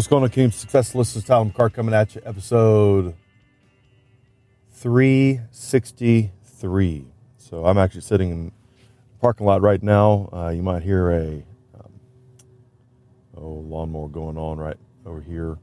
What's going on, Team Success List is Tyler McCart coming at you, episode 363. So I'm actually sitting in the parking lot right now. Uh, you might hear a um, oh, lawnmower going on right over here.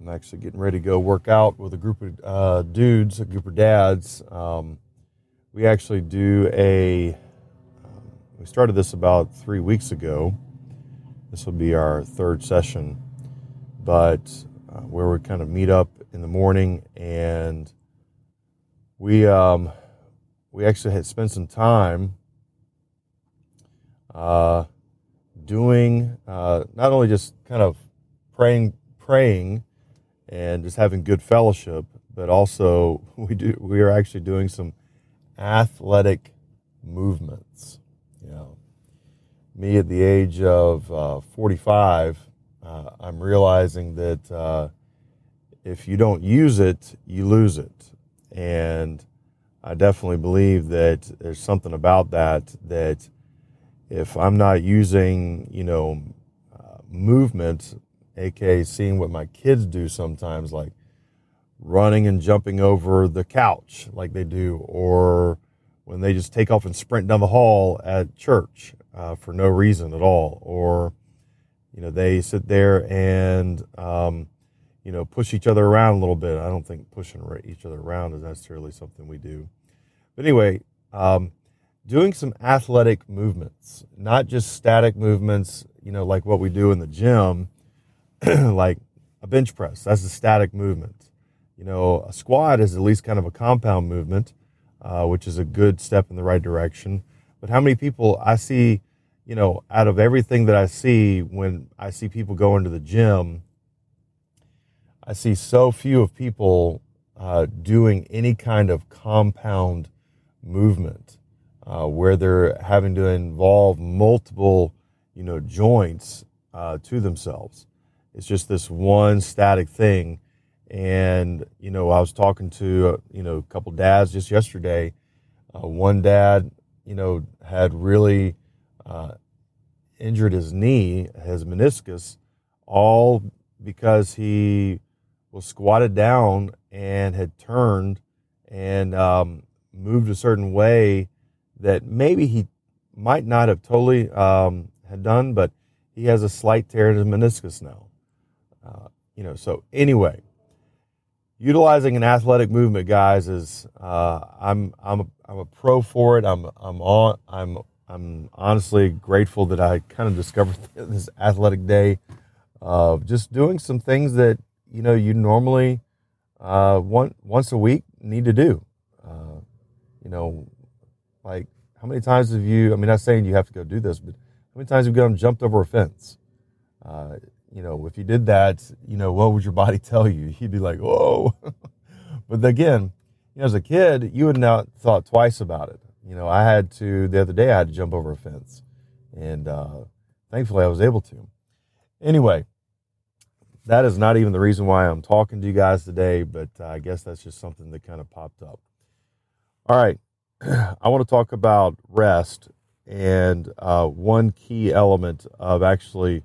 I'm actually getting ready to go work out with a group of uh, dudes, a group of dads. Um, we actually do a, um, we started this about three weeks ago this will be our third session, but uh, where we kind of meet up in the morning and we um, we actually had spent some time uh, doing uh, not only just kind of praying praying and just having good fellowship, but also we do we are actually doing some athletic movements. You know, me at the age of uh, 45, uh, I'm realizing that uh, if you don't use it, you lose it. And I definitely believe that there's something about that that if I'm not using, you know, uh, movement, aka seeing what my kids do sometimes, like running and jumping over the couch like they do, or when they just take off and sprint down the hall at church uh, for no reason at all, or you know they sit there and um, you know push each other around a little bit. I don't think pushing each other around is necessarily something we do, but anyway, um, doing some athletic movements, not just static movements. You know, like what we do in the gym, like a bench press. That's a static movement. You know, a squat is at least kind of a compound movement, uh, which is a good step in the right direction. But how many people I see you know, out of everything that I see when I see people go into the gym, I see so few of people uh, doing any kind of compound movement uh, where they're having to involve multiple, you know, joints uh, to themselves. It's just this one static thing. And, you know, I was talking to, you know, a couple dads just yesterday. Uh, one dad, you know, had really, uh, injured his knee, his meniscus, all because he was squatted down and had turned and um, moved a certain way that maybe he might not have totally um, had done, but he has a slight tear in his meniscus now. Uh, you know, so anyway, utilizing an athletic movement, guys, is uh, I'm I'm a, I'm a pro for it. I'm I'm on I'm I'm honestly grateful that I kind of discovered this athletic day of just doing some things that you know you normally uh, one, once a week need to do. Uh, you know, like how many times have you? I mean, not saying you have to go do this, but how many times have you gone jumped over a fence? You know, if you did that, you know, what would your body tell you? You'd be like, whoa. but again, you know, as a kid, you would not thought twice about it. You know, I had to the other day. I had to jump over a fence, and uh, thankfully I was able to. Anyway, that is not even the reason why I'm talking to you guys today, but uh, I guess that's just something that kind of popped up. All right, I want to talk about rest and uh, one key element of actually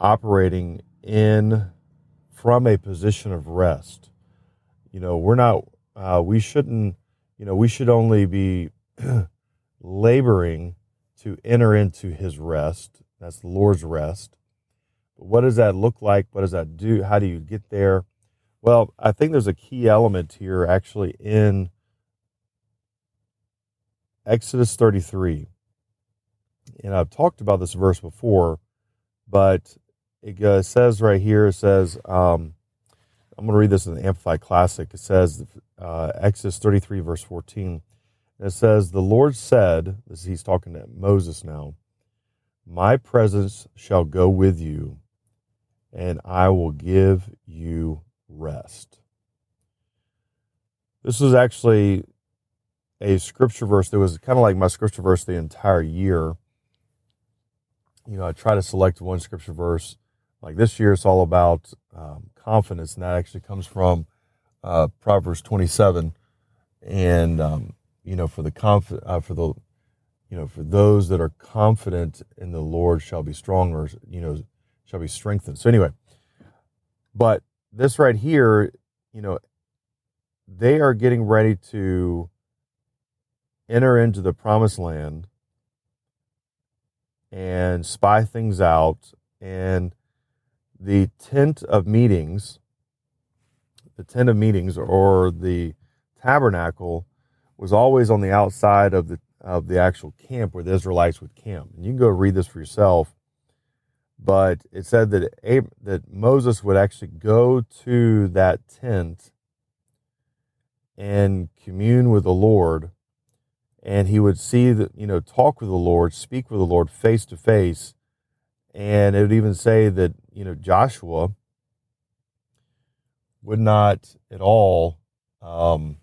operating in from a position of rest. You know, we're not, uh, we shouldn't you know, we should only be laboring to enter into his rest. That's the Lord's rest. But what does that look like? What does that do? How do you get there? Well, I think there's a key element here actually in Exodus 33. And I've talked about this verse before, but it uh, says right here, it says, um, I'm going to read this in the Amplified Classic. It says, uh, Exodus 33, verse 14. It says, The Lord said, this he's talking to Moses now, My presence shall go with you, and I will give you rest. This was actually a scripture verse that was kind of like my scripture verse the entire year. You know, I try to select one scripture verse. Like this year, it's all about um, confidence, and that actually comes from uh, Proverbs 27. And um, you know, for the conf- uh, for the you know, for those that are confident in the Lord shall be stronger, you know, shall be strengthened. So anyway, but this right here, you know, they are getting ready to enter into the promised land and spy things out. And the tent of meetings, the tent of meetings or the tabernacle was always on the outside of the of the actual camp where the Israelites would camp. And you can go read this for yourself. But it said that Ab- that Moses would actually go to that tent and commune with the Lord and he would see that you know talk with the lord speak with the lord face to face and it would even say that you know joshua would not at all um,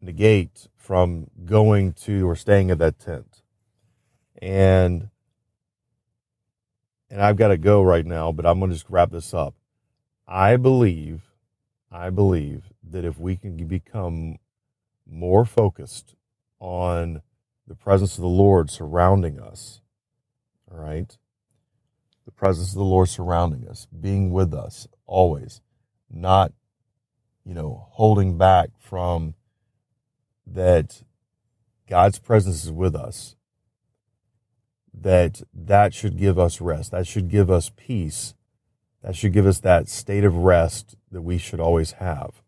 negate from going to or staying at that tent and and i've got to go right now but i'm going to just wrap this up i believe i believe that if we can become more focused on the presence of the Lord surrounding us. All right? The presence of the Lord surrounding us, being with us always, not, you know, holding back from that God's presence is with us. That that should give us rest. That should give us peace. That should give us that state of rest that we should always have.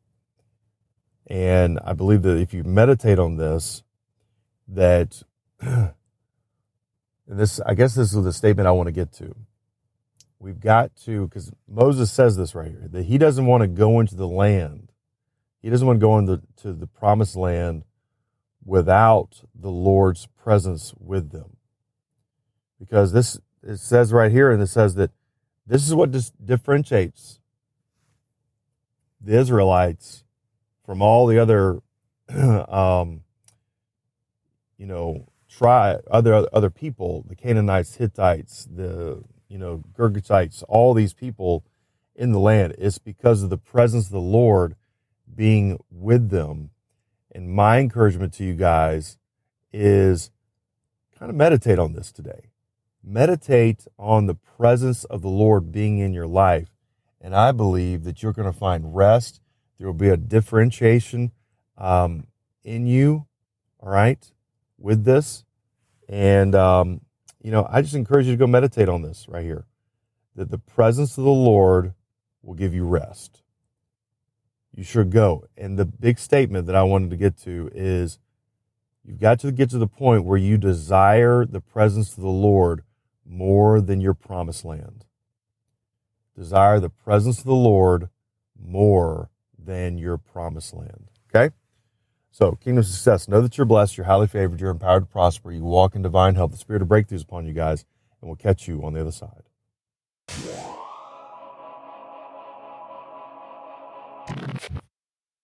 And I believe that if you meditate on this, that and this I guess this is the statement I want to get to. We've got to because Moses says this right here that he doesn't want to go into the land. He doesn't want to go into to the promised land without the Lord's presence with them. Because this it says right here, and it says that this is what dis- differentiates the Israelites from all the other, um, you know, try other other people, the Canaanites, Hittites, the you know Girgashites, all these people in the land. It's because of the presence of the Lord being with them. And my encouragement to you guys is kind of meditate on this today. Meditate on the presence of the Lord being in your life. And I believe that you're going to find rest there will be a differentiation um, in you, all right, with this. And, um, you know, I just encourage you to go meditate on this right here that the presence of the Lord will give you rest. You should go. And the big statement that I wanted to get to is you've got to get to the point where you desire the presence of the Lord more than your promised land. Desire the presence of the Lord more than your promised land. Okay? So, kingdom success. Know that you're blessed, you're highly favored, you're empowered to prosper, you walk in divine health. The spirit of breakthroughs upon you guys, and we'll catch you on the other side.